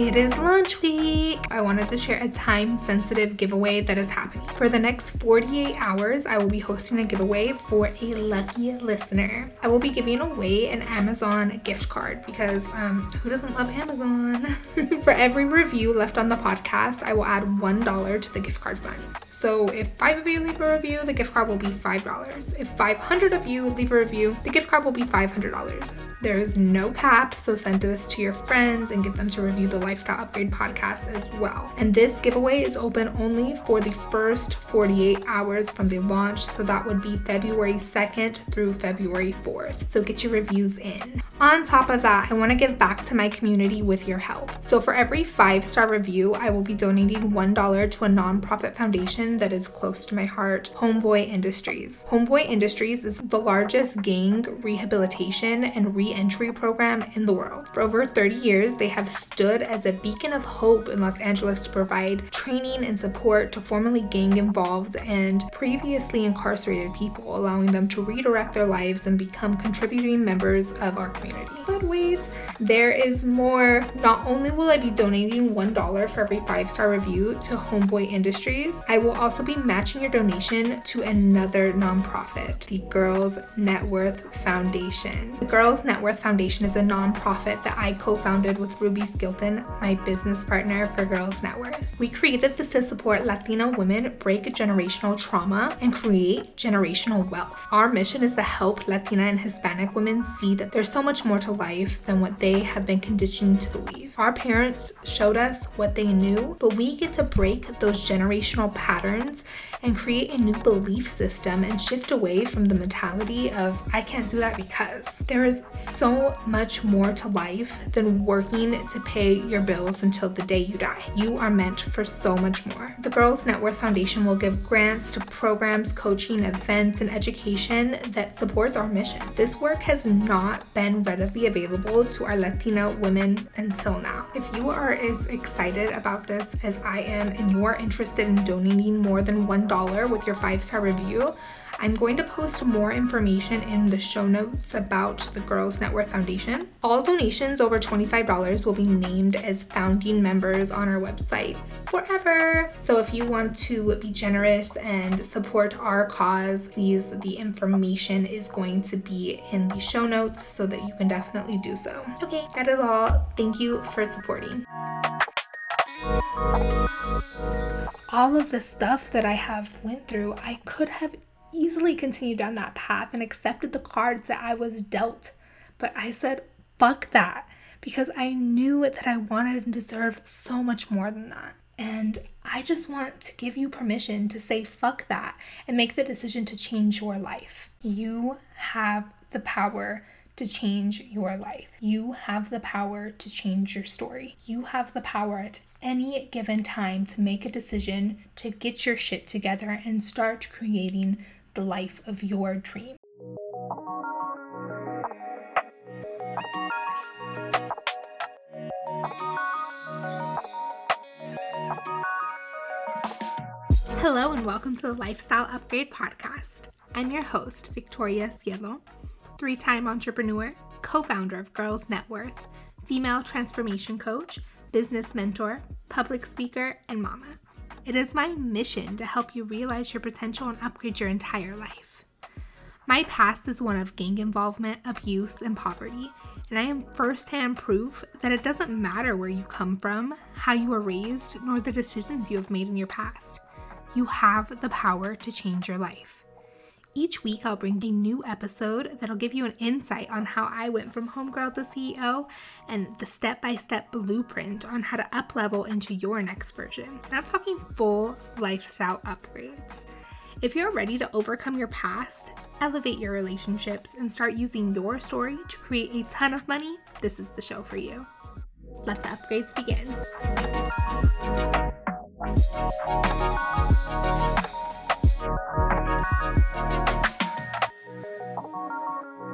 It is launch week. I wanted to share a time sensitive giveaway that is happening. For the next 48 hours, I will be hosting a giveaway for a lucky listener. I will be giving away an Amazon gift card because um, who doesn't love Amazon? for every review left on the podcast, I will add $1 to the gift card fund. So if five of you leave a review, the gift card will be $5. If 500 of you leave a review, the gift card will be $500. There is no cap, so send this to your friends and get them to review the Lifestyle Upgrade podcast as well. And this giveaway is open only for the first 48 hours from the launch, so that would be February 2nd through February 4th. So get your reviews in. On top of that, I want to give back to my community with your help. So for every five star review, I will be donating $1 to a nonprofit foundation that is close to my heart, Homeboy Industries. Homeboy Industries is the largest gang rehabilitation and re entry program in the world. For over 30 years, they have stood as a beacon of hope in Los Angeles to provide training and support to formerly gang involved and previously incarcerated people, allowing them to redirect their lives and become contributing members of our community. But wait, there is more. Not only will I be donating $1 for every five star review to Homeboy Industries, I will also be matching your donation to another nonprofit, the Girls Net Worth Foundation. The Girls Net Worth Foundation is a nonprofit that I co founded with Ruby Skilton, my business partner for Girls Net Worth. We created this to support Latina women break generational trauma and create generational wealth. Our mission is to help Latina and Hispanic women see that there's so much more to life than what they have been conditioned to believe. Our parents showed us what they knew, but we get to break those generational patterns and create a new belief system and shift away from the mentality of, I can't do that because. There is so much more to life than working to pay your bills until the day you die. You are meant for so much more. The Girls Net Worth Foundation will give grants to programs, coaching, events, and education that supports our mission. This work has not been readily available to our Latina women until now. If you are as excited about this as I am and you are interested in donating more than $1 dollar with your five star review. I'm going to post more information in the show notes about the Girls Net Worth Foundation. All donations over $25 will be named as founding members on our website forever. So if you want to be generous and support our cause, please, the information is going to be in the show notes so that you can definitely do so. Okay, that is all. Thank you for supporting all of the stuff that I have went through, I could have easily continued down that path and accepted the cards that I was dealt. But I said, fuck that, because I knew that I wanted and deserved so much more than that. And I just want to give you permission to say fuck that and make the decision to change your life. You have the power to change your life. You have the power to change your story. You have the power at any given time to make a decision to get your shit together and start creating the life of your dream. Hello, and welcome to the Lifestyle Upgrade Podcast. I'm your host, Victoria Cielo, three time entrepreneur, co founder of Girls Net Worth, female transformation coach, business mentor, public speaker, and mama. It is my mission to help you realize your potential and upgrade your entire life. My past is one of gang involvement, abuse, and poverty, and I am firsthand proof that it doesn't matter where you come from, how you were raised, nor the decisions you have made in your past. You have the power to change your life. Each week, I'll bring a new episode that'll give you an insight on how I went from homegirl to CEO and the step by step blueprint on how to uplevel into your next version. And I'm talking full lifestyle upgrades. If you're ready to overcome your past, elevate your relationships, and start using your story to create a ton of money, this is the show for you. Let the upgrades begin.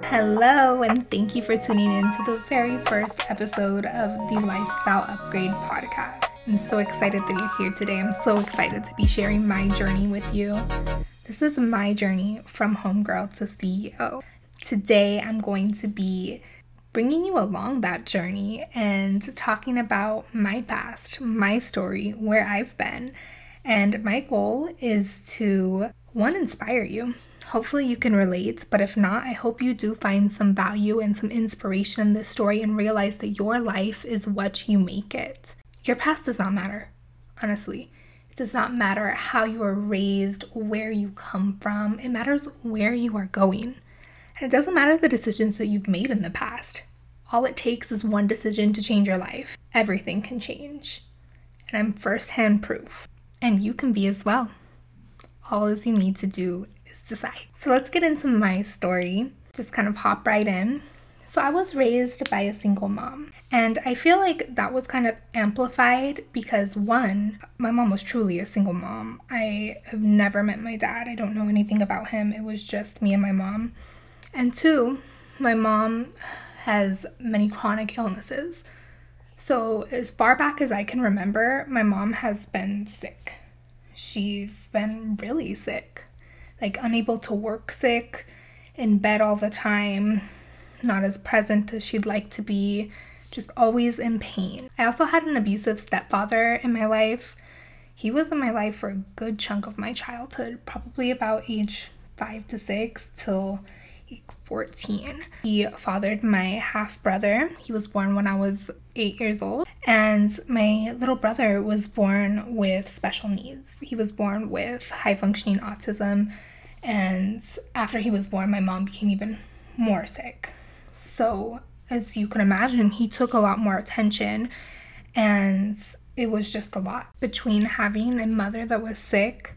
Hello, and thank you for tuning in to the very first episode of the Lifestyle Upgrade podcast. I'm so excited that you're here today. I'm so excited to be sharing my journey with you. This is my journey from homegirl to CEO. Today, I'm going to be bringing you along that journey and talking about my past, my story, where I've been. And my goal is to one, inspire you. Hopefully, you can relate, but if not, I hope you do find some value and some inspiration in this story and realize that your life is what you make it. Your past does not matter, honestly. It does not matter how you were raised, where you come from, it matters where you are going. And it doesn't matter the decisions that you've made in the past. All it takes is one decision to change your life. Everything can change. And I'm firsthand proof. And you can be as well. All you need to do is decide. So let's get into my story. Just kind of hop right in. So I was raised by a single mom. And I feel like that was kind of amplified because one, my mom was truly a single mom. I have never met my dad. I don't know anything about him. It was just me and my mom. And two, my mom has many chronic illnesses. So, as far back as I can remember, my mom has been sick. She's been really sick, like unable to work sick, in bed all the time, not as present as she'd like to be, just always in pain. I also had an abusive stepfather in my life. He was in my life for a good chunk of my childhood, probably about age five to six till 14. He fathered my half brother. He was born when I was eight years old. And my little brother was born with special needs. He was born with high functioning autism. And after he was born, my mom became even more sick. So, as you can imagine, he took a lot more attention. And it was just a lot between having a mother that was sick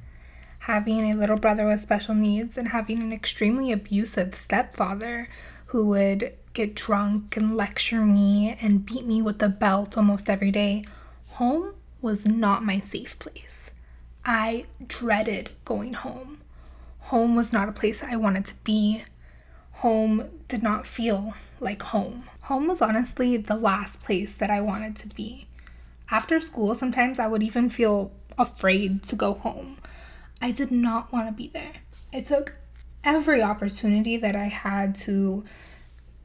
having a little brother with special needs and having an extremely abusive stepfather who would get drunk and lecture me and beat me with a belt almost every day, home was not my safe place. I dreaded going home. Home was not a place I wanted to be. Home did not feel like home. Home was honestly the last place that I wanted to be. After school, sometimes I would even feel afraid to go home. I did not want to be there. I took every opportunity that I had to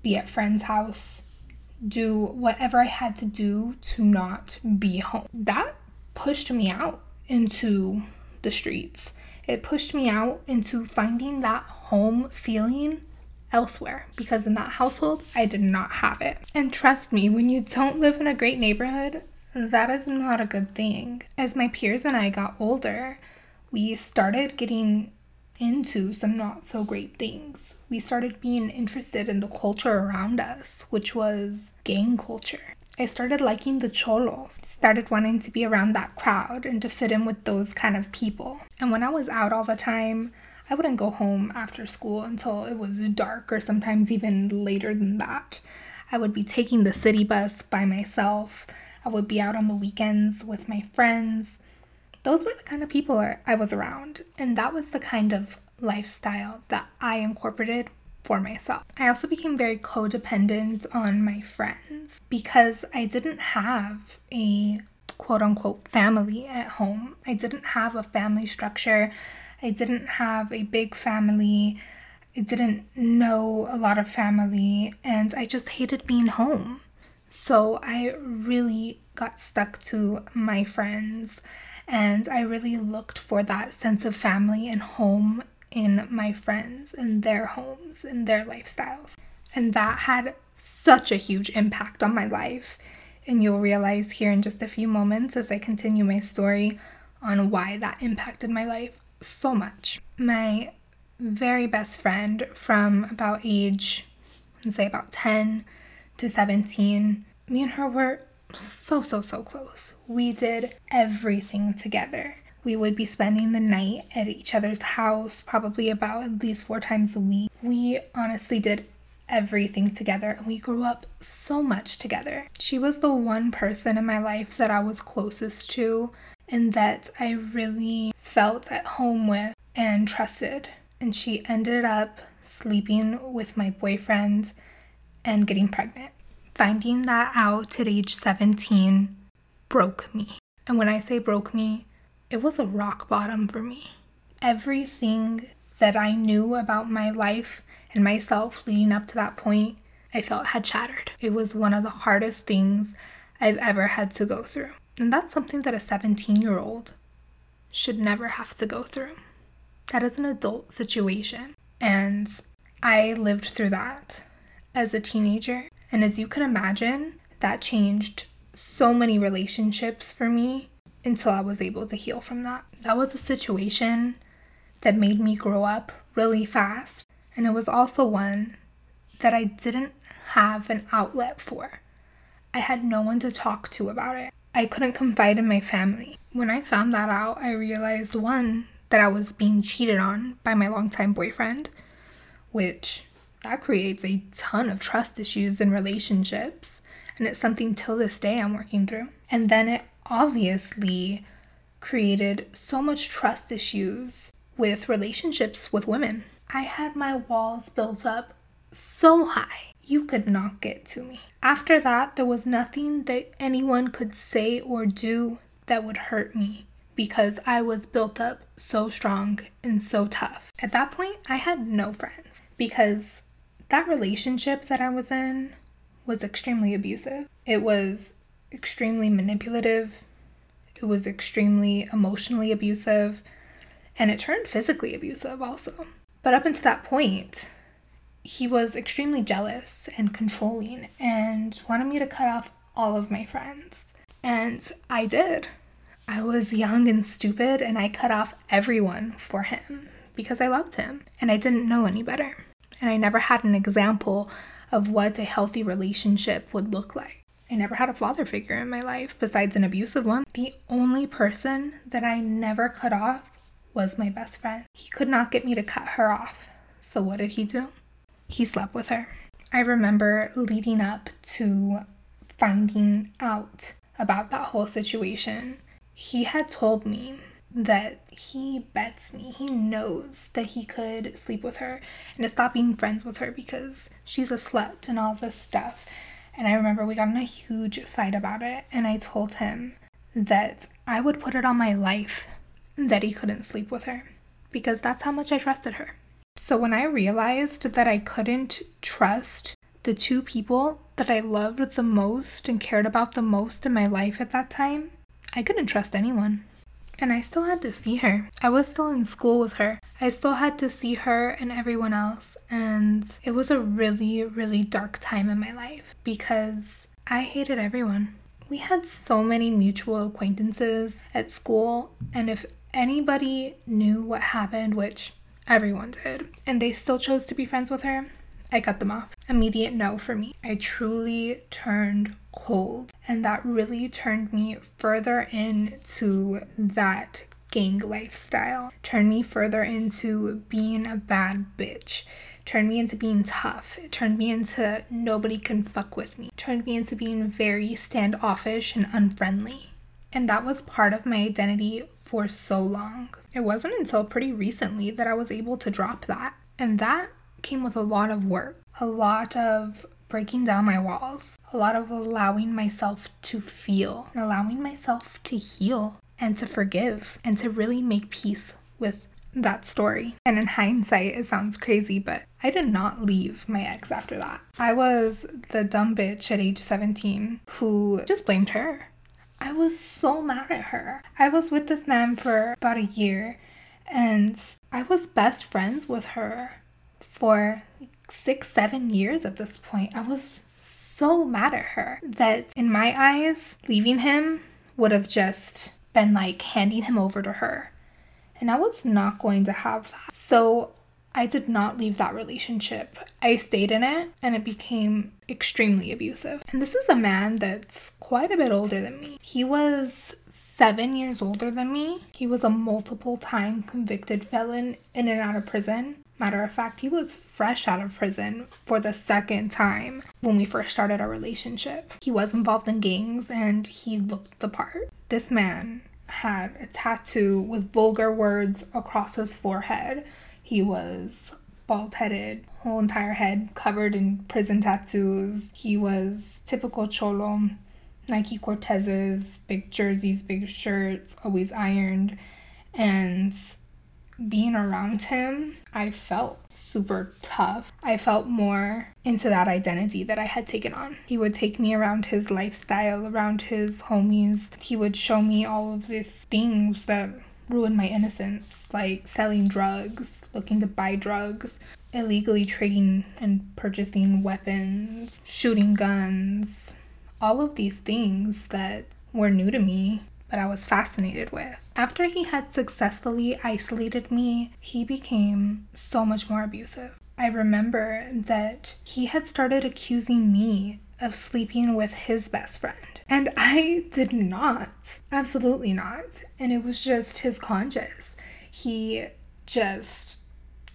be at friend's house, do whatever I had to do to not be home. That pushed me out into the streets. It pushed me out into finding that home feeling elsewhere because in that household I did not have it. And trust me, when you don't live in a great neighborhood, that is not a good thing. As my peers and I got older, we started getting into some not so great things. We started being interested in the culture around us, which was gang culture. I started liking the cholos, started wanting to be around that crowd and to fit in with those kind of people. And when I was out all the time, I wouldn't go home after school until it was dark or sometimes even later than that. I would be taking the city bus by myself. I would be out on the weekends with my friends those were the kind of people I was around. And that was the kind of lifestyle that I incorporated for myself. I also became very codependent on my friends because I didn't have a quote unquote family at home. I didn't have a family structure. I didn't have a big family. I didn't know a lot of family and I just hated being home. So I really got stuck to my friends and I really looked for that sense of family and home in my friends and their homes and their lifestyles. And that had such a huge impact on my life. And you'll realize here in just a few moments as I continue my story on why that impacted my life so much. My very best friend from about age, say about 10 to 17, me and her were so, so, so close. We did everything together. We would be spending the night at each other's house, probably about at least four times a week. We honestly did everything together and we grew up so much together. She was the one person in my life that I was closest to and that I really felt at home with and trusted. And she ended up sleeping with my boyfriend and getting pregnant. Finding that out at age 17 broke me. And when I say broke me, it was a rock bottom for me. Everything that I knew about my life and myself leading up to that point, I felt had shattered. It was one of the hardest things I've ever had to go through. And that's something that a 17 year old should never have to go through. That is an adult situation. And I lived through that as a teenager. And as you can imagine, that changed so many relationships for me until I was able to heal from that. That was a situation that made me grow up really fast. And it was also one that I didn't have an outlet for. I had no one to talk to about it. I couldn't confide in my family. When I found that out, I realized one, that I was being cheated on by my longtime boyfriend, which that creates a ton of trust issues in relationships. And it's something till this day I'm working through. And then it obviously created so much trust issues with relationships with women. I had my walls built up so high, you could not get to me. After that, there was nothing that anyone could say or do that would hurt me because I was built up so strong and so tough. At that point, I had no friends because that relationship that I was in was extremely abusive. It was extremely manipulative. It was extremely emotionally abusive. And it turned physically abusive also. But up until that point, he was extremely jealous and controlling and wanted me to cut off all of my friends. And I did. I was young and stupid, and I cut off everyone for him because I loved him and I didn't know any better. And I never had an example of what a healthy relationship would look like. I never had a father figure in my life besides an abusive one. The only person that I never cut off was my best friend. He could not get me to cut her off. So what did he do? He slept with her. I remember leading up to finding out about that whole situation. He had told me that he bets me, he knows that he could sleep with her and to stop being friends with her because she's a slut and all this stuff. And I remember we got in a huge fight about it, and I told him that I would put it on my life that he couldn't sleep with her because that's how much I trusted her. So when I realized that I couldn't trust the two people that I loved the most and cared about the most in my life at that time, I couldn't trust anyone. And I still had to see her. I was still in school with her. I still had to see her and everyone else. And it was a really, really dark time in my life because I hated everyone. We had so many mutual acquaintances at school, and if anybody knew what happened, which everyone did, and they still chose to be friends with her, I cut them off. Immediate no for me. I truly turned cold. And that really turned me further into that gang lifestyle, turned me further into being a bad bitch, turned me into being tough, it turned me into nobody can fuck with me, turned me into being very standoffish and unfriendly. And that was part of my identity for so long. It wasn't until pretty recently that I was able to drop that. And that came with a lot of work, a lot of breaking down my walls, a lot of allowing myself to feel, and allowing myself to heal and to forgive and to really make peace with that story. And in hindsight, it sounds crazy, but I did not leave my ex after that. I was the dumb bitch at age 17 who just blamed her. I was so mad at her. I was with this man for about a year and I was best friends with her for six, seven years at this point. I was so mad at her that in my eyes, leaving him would have just been like handing him over to her. And I was not going to have that. So I did not leave that relationship. I stayed in it and it became extremely abusive. And this is a man that's quite a bit older than me. He was seven years older than me. He was a multiple time convicted felon in and out of prison. Matter of fact, he was fresh out of prison for the second time when we first started our relationship. He was involved in gangs and he looked the part. This man had a tattoo with vulgar words across his forehead. He was bald headed, whole entire head covered in prison tattoos. He was typical cholo, Nike Cortezes, big jerseys, big shirts, always ironed. And being around him, I felt super tough. I felt more into that identity that I had taken on. He would take me around his lifestyle, around his homies. He would show me all of these things that ruined my innocence, like selling drugs, looking to buy drugs, illegally trading and purchasing weapons, shooting guns, all of these things that were new to me but I was fascinated with. After he had successfully isolated me, he became so much more abusive. I remember that he had started accusing me of sleeping with his best friend. And I did not. Absolutely not. And it was just his conscience. He just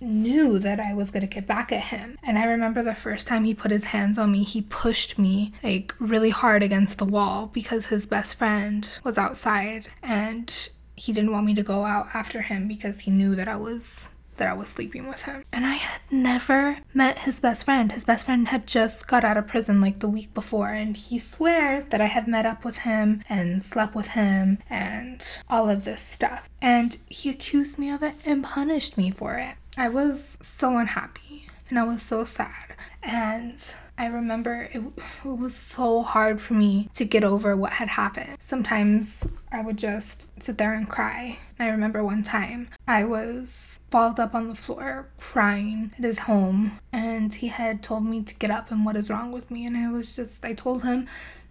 knew that I was going to get back at him. And I remember the first time he put his hands on me, he pushed me like really hard against the wall because his best friend was outside and he didn't want me to go out after him because he knew that I was that I was sleeping with him. And I had never met his best friend. His best friend had just got out of prison like the week before, and he swears that I had met up with him and slept with him and all of this stuff. And he accused me of it and punished me for it. I was so unhappy and I was so sad. And I remember it, it, was so hard for me to get over what had happened. Sometimes I would just sit there and cry. And I remember one time I was balled up on the floor crying at his home and he had told me to get up and what is wrong with me and I was just I told him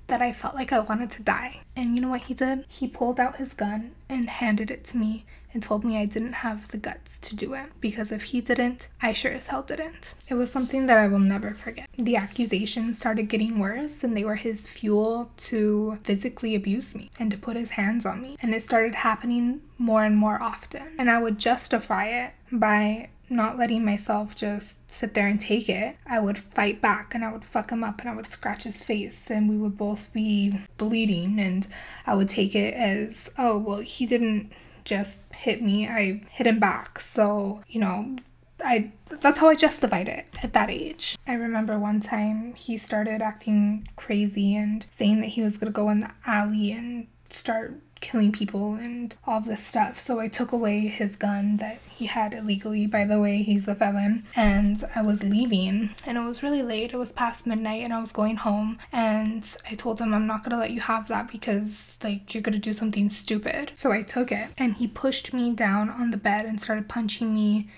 that I felt like I wanted to die. And you know what he did? He pulled out his gun and handed it to me and told me I didn't have the guts to do it because if he didn't, I sure as hell didn't. It was something that I will never forget. The accusations started getting worse and they were his fuel to physically abuse me and to put his hands on me. And it started happening more and more often. And I would justify it by not letting myself just sit there and take it, I would fight back and I would fuck him up and I would scratch his face and we would both be bleeding and I would take it as, oh, well, he didn't just hit me, I hit him back. So, you know, I that's how I justified it at that age. I remember one time he started acting crazy and saying that he was going to go in the alley and start killing people and all this stuff. So I took away his gun that he had illegally. By the way, he's a felon. And I was leaving and it was really late. It was past midnight and I was going home. And I told him, I'm not going to let you have that because, like, you're going to do something stupid. So I took it and he pushed me down on the bed and started punching me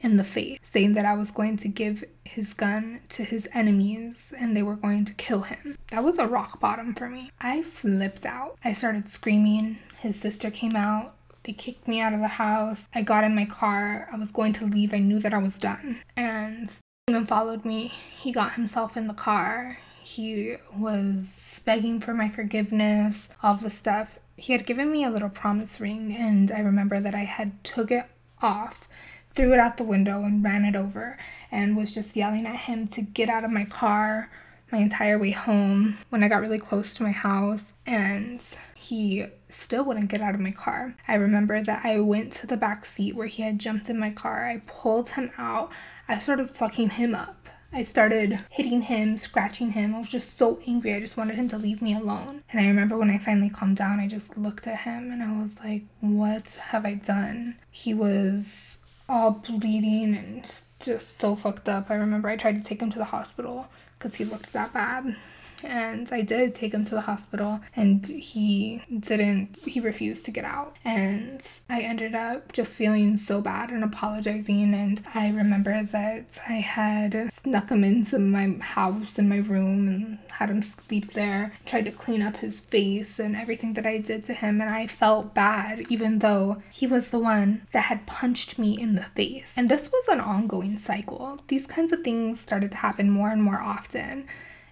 in the face, saying that I was going to give his gun to his enemies and they were going to kill him. That was a rock bottom for me. I flipped out. I started screaming. His sister came out. They kicked me out of the house. I got in my car. I was going to leave. I knew that I was done. And he followed me. He got himself in the car. He was begging for my forgiveness, all the stuff. He had given me a little promise ring, and I remember that I had took it off threw it out the window and ran it over and was just yelling at him to get out of my car my entire way home when I got really close to my house and he still wouldn't get out of my car. I remember that I went to the back seat where he had jumped in my car. I pulled him out. I started fucking him up. I started hitting him, scratching him. I was just so angry. I just wanted him to leave me alone. And I remember when I finally calmed down, I just looked at him and I was like, what have I done? He was all bleeding and just so fucked up. I remember I tried to take him to the hospital because he looked that bad and I did take him to the hospital and he didn't he refused to get out. And I ended up just feeling so bad and apologizing. And I remember that I had snuck him into my house in my room and had him sleep there tried to clean up his face and everything that I did to him. And I felt bad even though he was the one that had punched me in the face. And this was an ongoing cycle. These kinds of things started to happen more and more often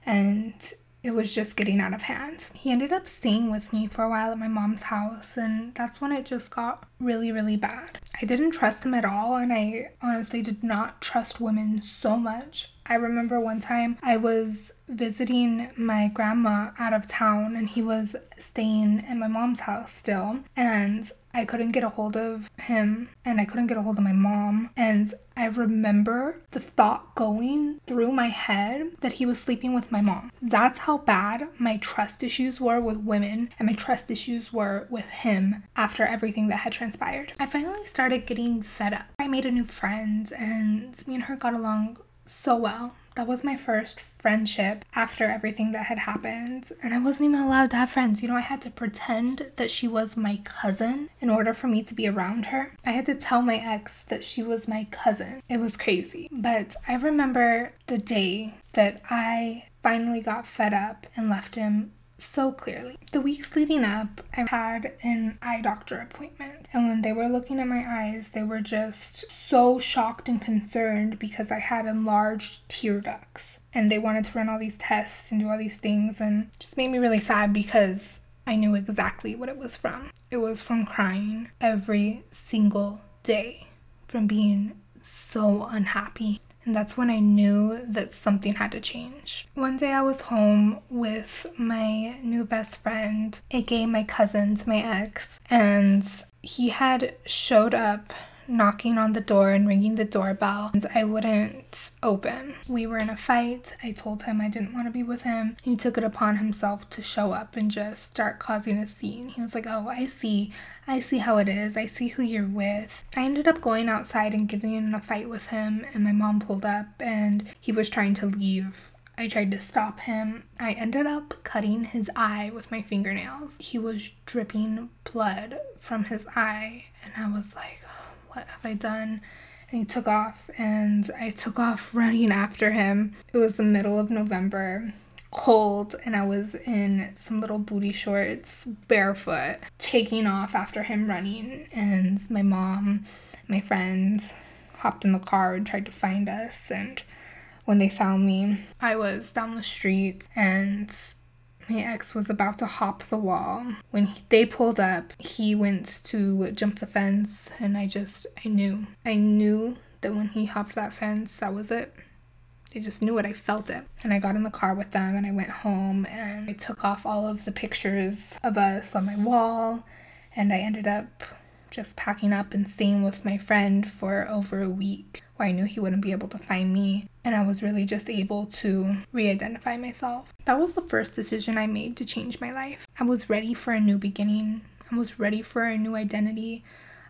and it was just getting out of hand. He ended up staying with me for a while at my mom's house, and that's when it just got really, really bad. I didn't trust him at all, and I honestly did not trust women so much. I remember one time I was visiting my grandma out of town and he was staying at my mom's house still. And I couldn't get a hold of him and I couldn't get a hold of my mom. And I remember the thought going through my head that he was sleeping with my mom. That's how bad my trust issues were with women and my trust issues were with him after everything that had transpired. I finally started getting fed up. I made a new friend and me and her got along so well that was my first friendship after everything that had happened. And I wasn't even allowed to have friends. You know, I had to pretend that she was my cousin in order for me to be around her. I had to tell my ex that she was my cousin. It was crazy. But I remember the day that I finally got fed up and left him so clearly. The weeks leading up, I had an eye doctor appointment, and when they were looking at my eyes, they were just so shocked and concerned because I had enlarged tear ducts. And they wanted to run all these tests and do all these things, and just made me really sad because I knew exactly what it was from. It was from crying every single day, from being so unhappy and that's when I knew that something had to change. One day I was home with my new best friend, aka my cousin my ex, and he had showed up knocking on the door and ringing the doorbell and I wouldn't open. We were in a fight. I told him I didn't want to be with him. He took it upon himself to show up and just start causing a scene. He was like, "Oh, I see. I see how it is. I see who you're with." I ended up going outside and getting in a fight with him and my mom pulled up and he was trying to leave I tried to stop him. I ended up cutting his eye with my fingernails. He was dripping blood from his eye, and I was like, what have I done? And he took off, and I took off running after him. It was the middle of November, cold, and I was in some little booty shorts, barefoot, taking off after him running. And my mom, my friends hopped in the car and tried to find us. And when they found me, I was down the street and my ex was about to hop the wall. When he, they pulled up, he went to jump the fence, and I just, I knew. I knew that when he hopped that fence, that was it. I just knew it. I felt it. And I got in the car with them and I went home and I took off all of the pictures of us on my wall. And I ended up just packing up and staying with my friend for over a week where I knew he wouldn't be able to find me. And I was really just able to re identify myself. That was the first decision I made to change my life. I was ready for a new beginning, I was ready for a new identity.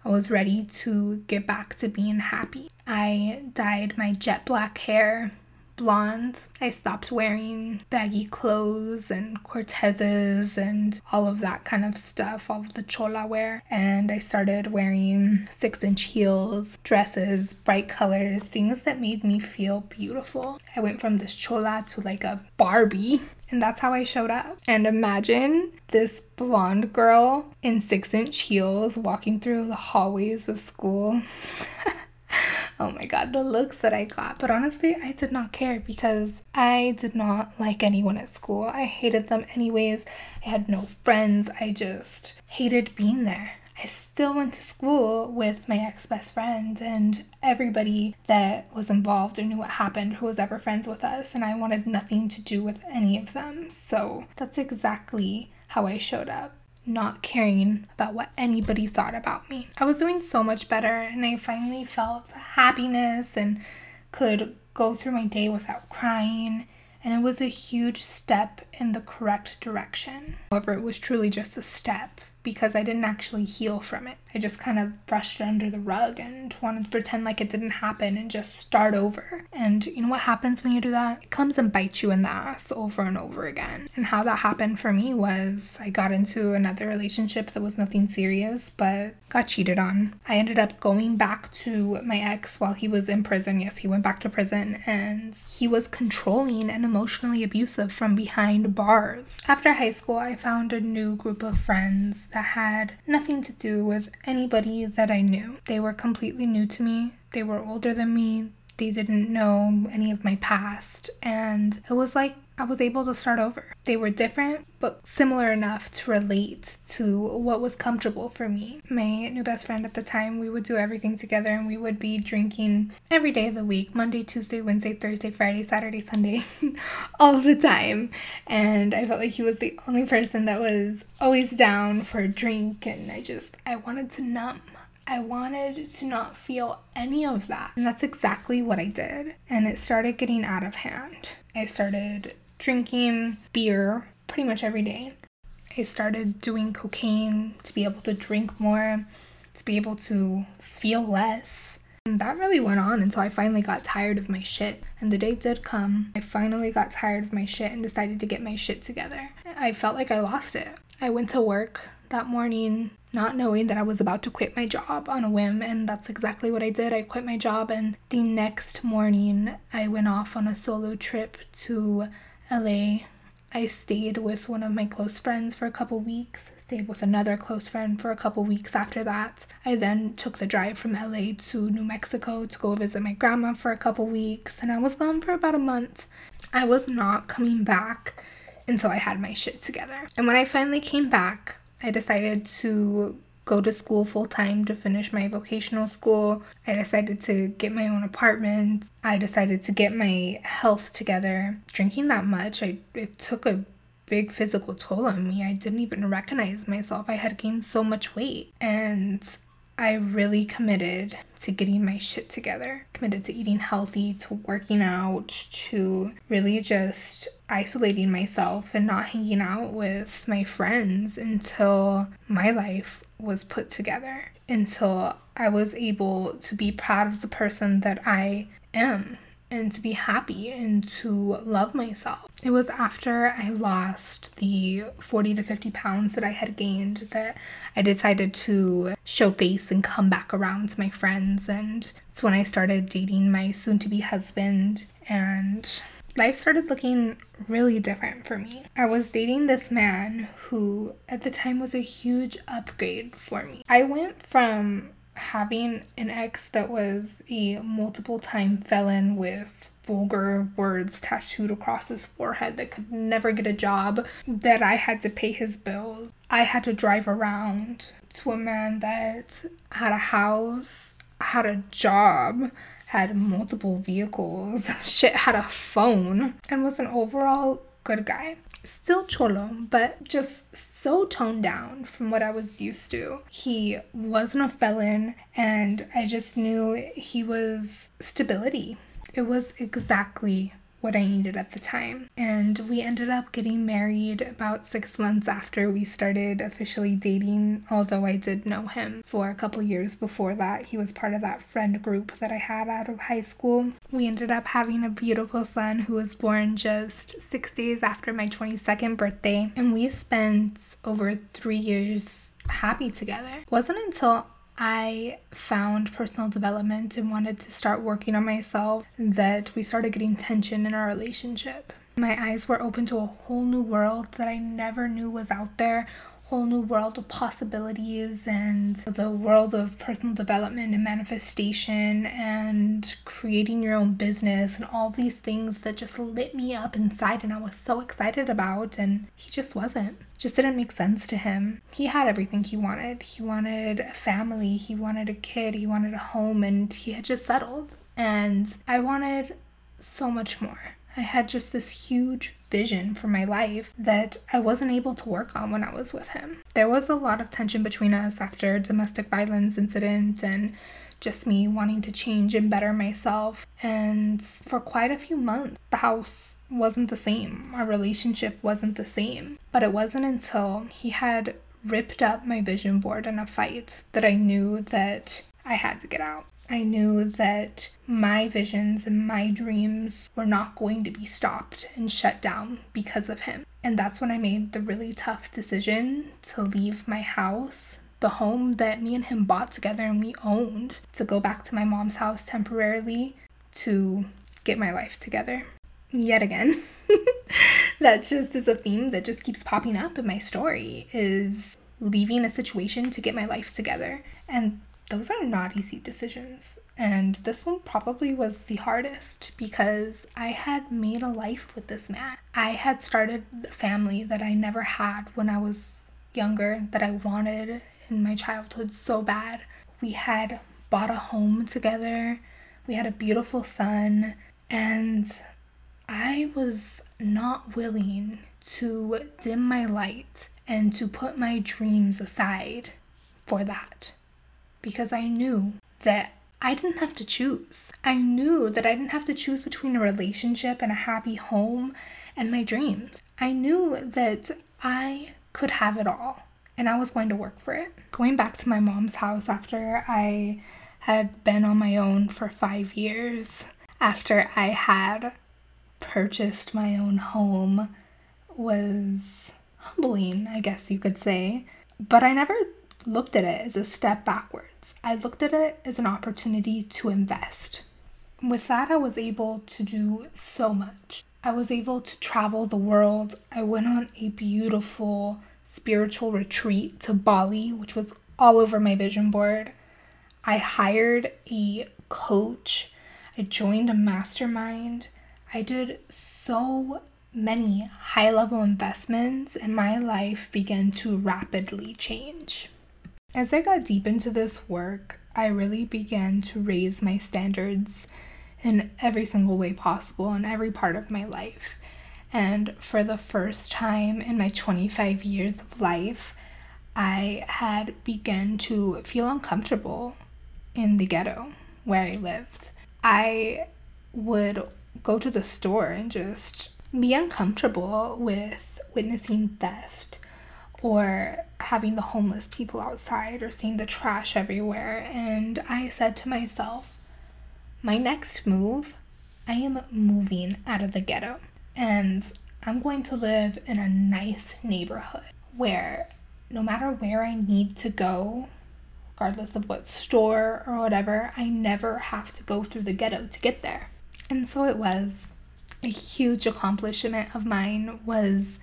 I was ready to get back to being happy. I dyed my jet black hair blonde. I stopped wearing baggy clothes and cortezes and all of that kind of stuff, all of the chola wear. And I started wearing six inch heels, dresses, bright colors, things that made me feel beautiful. I went from this chola to like a Barbie. And that's how I showed up. And imagine this blonde girl in six inch heels walking through the hallways of school. oh my god, the looks that I got. But honestly, I did not care because I did not like anyone at school. I hated them anyways. I had no friends. I just hated being there. I still went to school with my ex best friend and everybody that was involved or knew what happened who was ever friends with us, and I wanted nothing to do with any of them. So that's exactly how I showed up not caring about what anybody thought about me. I was doing so much better and I finally felt happiness and could go through my day without crying. And it was a huge step in the correct direction. However, it was truly just a step because I didn't actually heal from it. I just kind of brushed it under the rug and wanted to pretend like it didn't happen and just start over. And you know what happens when you do that? It comes and bites you in the ass over and over again. And how that happened for me was I got into another relationship that was nothing serious, but got cheated on. I ended up going back to my ex while he was in prison. Yes, he went back to prison and he was controlling and emotionally abusive from behind bars. After high school, I found a new group of friends that had nothing to do with anybody that I knew. They were completely new to me, they were older than me, they didn't know any of my past, and it was like I was able to start over. They were different, but similar enough to relate to what was comfortable for me. My new best friend at the time, we would do everything together and we would be drinking every day of the week Monday, Tuesday, Wednesday, Thursday, Friday, Saturday, Sunday, all the time. And I felt like he was the only person that was always down for a drink, and I just, I wanted to numb. I wanted to not feel any of that. And that's exactly what I did. And it started getting out of hand. I started drinking beer pretty much every day. I started doing cocaine to be able to drink more, to be able to feel less. And that really went on until I finally got tired of my shit. And the day did come. I finally got tired of my shit and decided to get my shit together. I felt like I lost it. I went to work that morning not knowing that I was about to quit my job on a whim, and that's exactly what I did. I quit my job, and the next morning I went off on a solo trip to LA. I stayed with one of my close friends for a couple weeks, stayed with another close friend for a couple weeks after that. I then took the drive from LA to New Mexico to go visit my grandma for a couple weeks, and I was gone for about a month. I was not coming back until I had my shit together. And when I finally came back, I decided to go to school full time to finish my vocational school. I decided to get my own apartment. I decided to get my health together. Drinking that much, I it took a big physical toll on me. I didn't even recognize myself. I had gained so much weight and I really committed to getting my shit together, committed to eating healthy, to working out, to really just isolating myself and not hanging out with my friends until my life was put together, until I was able to be proud of the person that I am and to be happy and to love myself. It was after I lost the 40 to 50 pounds that I had gained that I decided to show face and come back around to my friends. And it's when I started dating my soon to be husband. And life started looking really different for me. I was dating this man who at the time was a huge upgrade for me. I went from having an ex that was a multiple time felon with vulgar words tattooed across his forehead that could never get a job, that I had to pay his bills. I had to drive around to a man that had a house, had a job, had multiple vehicles, shit, had a phone, and was an overall good guy. Still cholo, but just so toned down from what I was used to. He wasn't a felon, and I just knew he was stability. It was exactly what I needed at the time. And we ended up getting married about six months after we started officially dating, although I did know him for a couple years before that. He was part of that friend group that I had out of high school. We ended up having a beautiful son who was born just six days after my 22nd birthday, and we spent over three years happy together. It wasn't until I found personal development and wanted to start working on myself that we started getting tension in our relationship. My eyes were open to a whole new world that I never knew was out there, whole new world of possibilities and the world of personal development and manifestation and creating your own business and all these things that just lit me up inside and I was so excited about and he just wasn't. Just didn't make sense to him. He had everything he wanted. He wanted a family, he wanted a kid, he wanted a home and he had just settled. And I wanted so much more. I had just this huge vision for my life that I wasn't able to work on when I was with him. There was a lot of tension between us after domestic violence incidents and just me wanting to change and better myself. And for quite a few months, the house wasn't the same. Our relationship wasn't the same. But it wasn't until he had ripped up my vision board in a fight that I knew that I had to get out. I knew that my visions and my dreams were not going to be stopped and shut down because of him. And that's when I made the really tough decision to leave my house, the home that me and him bought together and we owned, to go back to my mom's house temporarily to get my life together. Yet again. that just is a theme that just keeps popping up in my story is leaving a situation to get my life together. And those are not easy decisions. And this one probably was the hardest because I had made a life with this man. I had started a family that I never had when I was younger, that I wanted in my childhood so bad. We had bought a home together, we had a beautiful son, and I was not willing to dim my light and to put my dreams aside for that because I knew that I didn't have to choose. I knew that I didn't have to choose between a relationship and a happy home and my dreams. I knew that I could have it all and I was going to work for it. Going back to my mom's house after I had been on my own for five years, after I had purchased my own home, was humbling, I guess you could say. But I never looked at it as a step backwards. I looked at it as an opportunity to invest. With that, I was able to do so much. I was able to travel the world. I went on a beautiful spiritual retreat to Bali, which was all over my vision board. I hired a coach. I joined a mastermind. I did so many high level investments, and my life began to rapidly change. As I got deep into this work, I really began to raise my standards in every single way possible in every part of my life. And for the first time in my 25 years of life, I had begun to feel uncomfortable in the ghetto where I lived. I would go to the store and just be uncomfortable with witnessing theft or having the homeless people outside or seeing the trash everywhere. And I said to myself, my next move, I am moving out of the ghetto and I'm going to live in a nice neighborhood where no matter where I need to go, regardless of what store or whatever, I never have to go through the ghetto to get there. And so it was. A huge accomplishment of mine was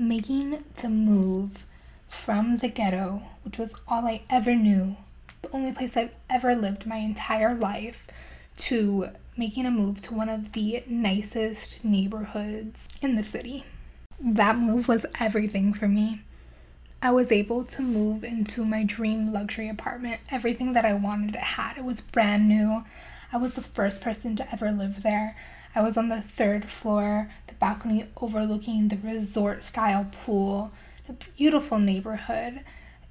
making the move from the ghetto, which was all I ever knew, the only place I've ever lived my entire life, to making a move to one of the nicest neighborhoods in the city. That move was everything for me. I was able to move into my dream luxury apartment. Everything that I wanted it had. It was brand new. I was the first person to ever live there. I was on the third floor, the balcony overlooking the resort style pool, a beautiful neighborhood,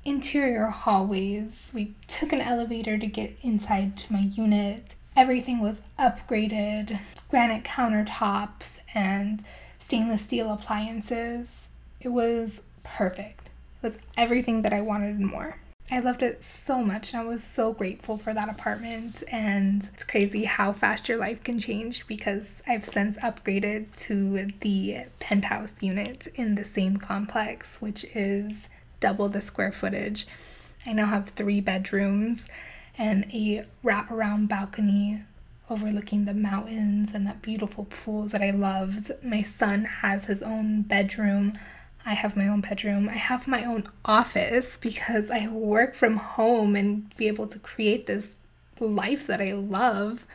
interior hallways. We took an elevator to get inside to my unit. Everything was upgraded granite countertops and stainless steel appliances. It was perfect. It was everything that I wanted and more. I loved it so much and I was so grateful for that apartment. And it's crazy how fast your life can change because I've since upgraded to the penthouse unit in the same complex, which is double the square footage. I now have three bedrooms and a wraparound balcony overlooking the mountains and that beautiful pool that I loved. My son has his own bedroom. I have my own bedroom. I have my own office because I work from home and be able to create this life that I love,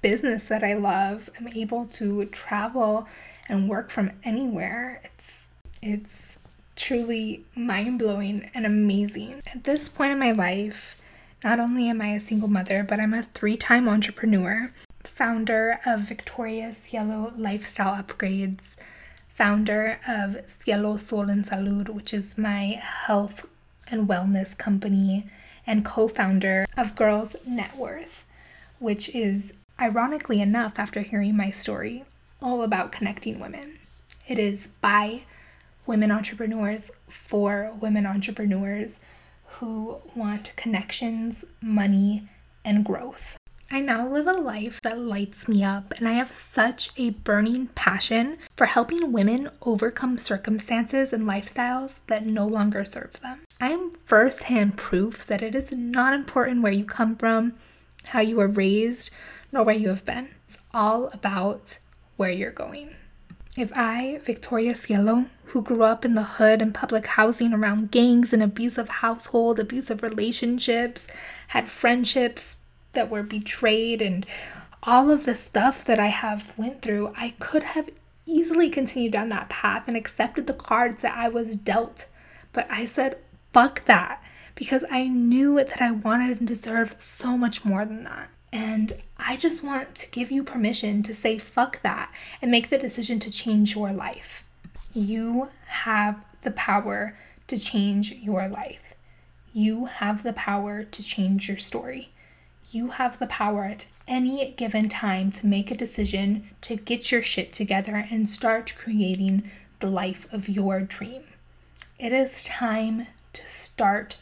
business that I love. I'm able to travel and work from anywhere. It's it's truly mind-blowing and amazing. At this point in my life, not only am I a single mother, but I'm a three-time entrepreneur, founder of Victoria Cielo Lifestyle Upgrades founder of Cielo Sol and Salud, which is my health and wellness company, and co founder of Girls Net Worth, which is, ironically enough, after hearing my story, all about connecting women. It is by women entrepreneurs for women entrepreneurs who want connections, money, and growth. I now live a life that lights me up, and I have such a burning passion for helping women overcome circumstances and lifestyles that no longer serve them. I am firsthand proof that it is not important where you come from, how you were raised, nor where you have been. It's all about where you're going. If I, Victoria Cielo, who grew up in the hood and public housing around gangs and abusive household, abusive relationships, had friendships that were betrayed and all of the stuff that I have went through, I could have easily continued down that path and accepted the cards that I was dealt. But I said, fuck that, because I knew that I wanted and deserved so much more than that. And I just want to give you permission to say fuck that and make the decision to change your life. You have the power to change your life. You have the power to change your story. You have the power at any given time to make a decision to get your shit together and start creating the life of your dream. It is time to start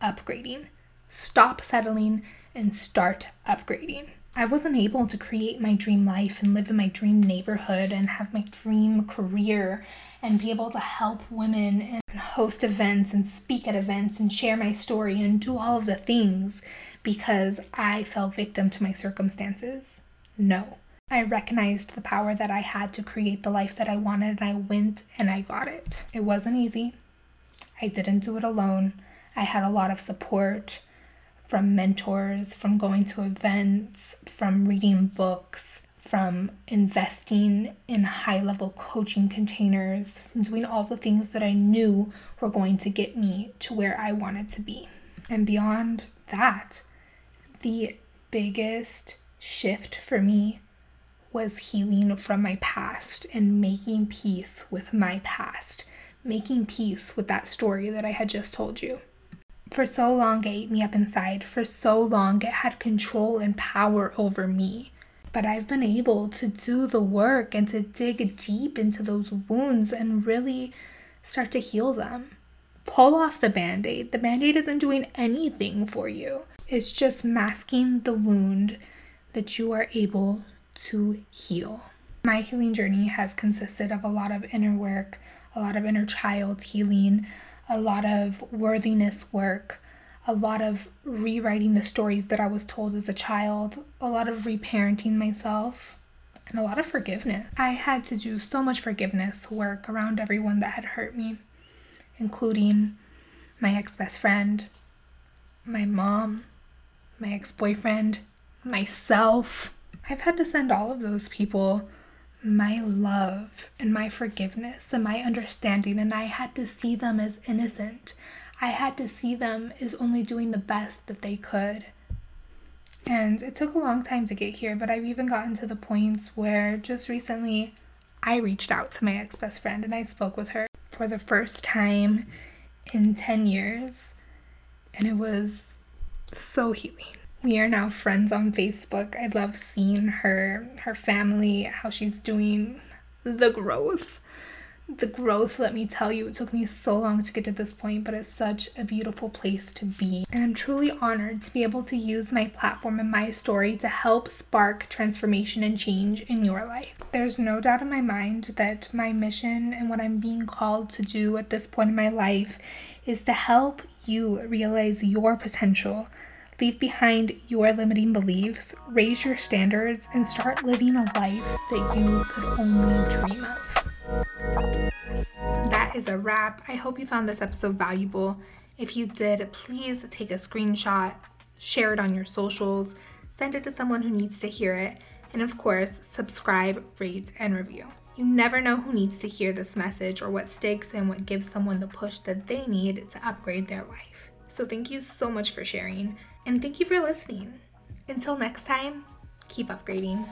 upgrading. Stop settling and start upgrading. I wasn't able to create my dream life and live in my dream neighborhood and have my dream career and be able to help women and host events and speak at events and share my story and do all of the things because I fell victim to my circumstances. No. I recognized the power that I had to create the life that I wanted and I went and I got it. It wasn't easy. I didn't do it alone. I had a lot of support from mentors, from going to events, from reading books, from investing in high level coaching containers, from doing all the things that I knew were going to get me to where I wanted to be. And beyond that, the biggest shift for me was healing from my past and making peace with my past, making peace with that story that I had just told you. For so long, it ate me up inside. For so long, it had control and power over me. But I've been able to do the work and to dig deep into those wounds and really start to heal them. Pull off the band aid. The band aid isn't doing anything for you, it's just masking the wound that you are able to heal. My healing journey has consisted of a lot of inner work, a lot of inner child healing, a lot of worthiness work, a lot of rewriting the stories that I was told as a child, a lot of reparenting myself, and a lot of forgiveness. I had to do so much forgiveness work around everyone that had hurt me, including my ex best friend, my mom, my ex boyfriend, myself. I've had to send all of those people my love and my forgiveness and my understanding, and I had to see them as innocent. I had to see them as only doing the best that they could. And it took a long time to get here, but I've even gotten to the points where just recently I reached out to my ex best friend and I spoke with her for the first time in 10 years, and it was so healing we are now friends on Facebook. I love seeing her, her family, how she's doing, the growth. The growth, let me tell you, it took me so long to get to this point, but it's such a beautiful place to be. And I'm truly honored to be able to use my platform and my story to help spark transformation and change in your life. There's no doubt in my mind that my mission and what I'm being called to do at this point in my life is to help you realize your potential Leave behind your limiting beliefs, raise your standards, and start living a life that you could only dream of. Is a wrap. I hope you found this episode valuable. If you did, please take a screenshot, share it on your socials, send it to someone who needs to hear it, and of course, subscribe, rate, and review. You never know who needs to hear this message or what sticks and what gives someone the push that they need to upgrade their life. So, thank you so much for sharing. And thank you for listening. Until next time, keep upgrading.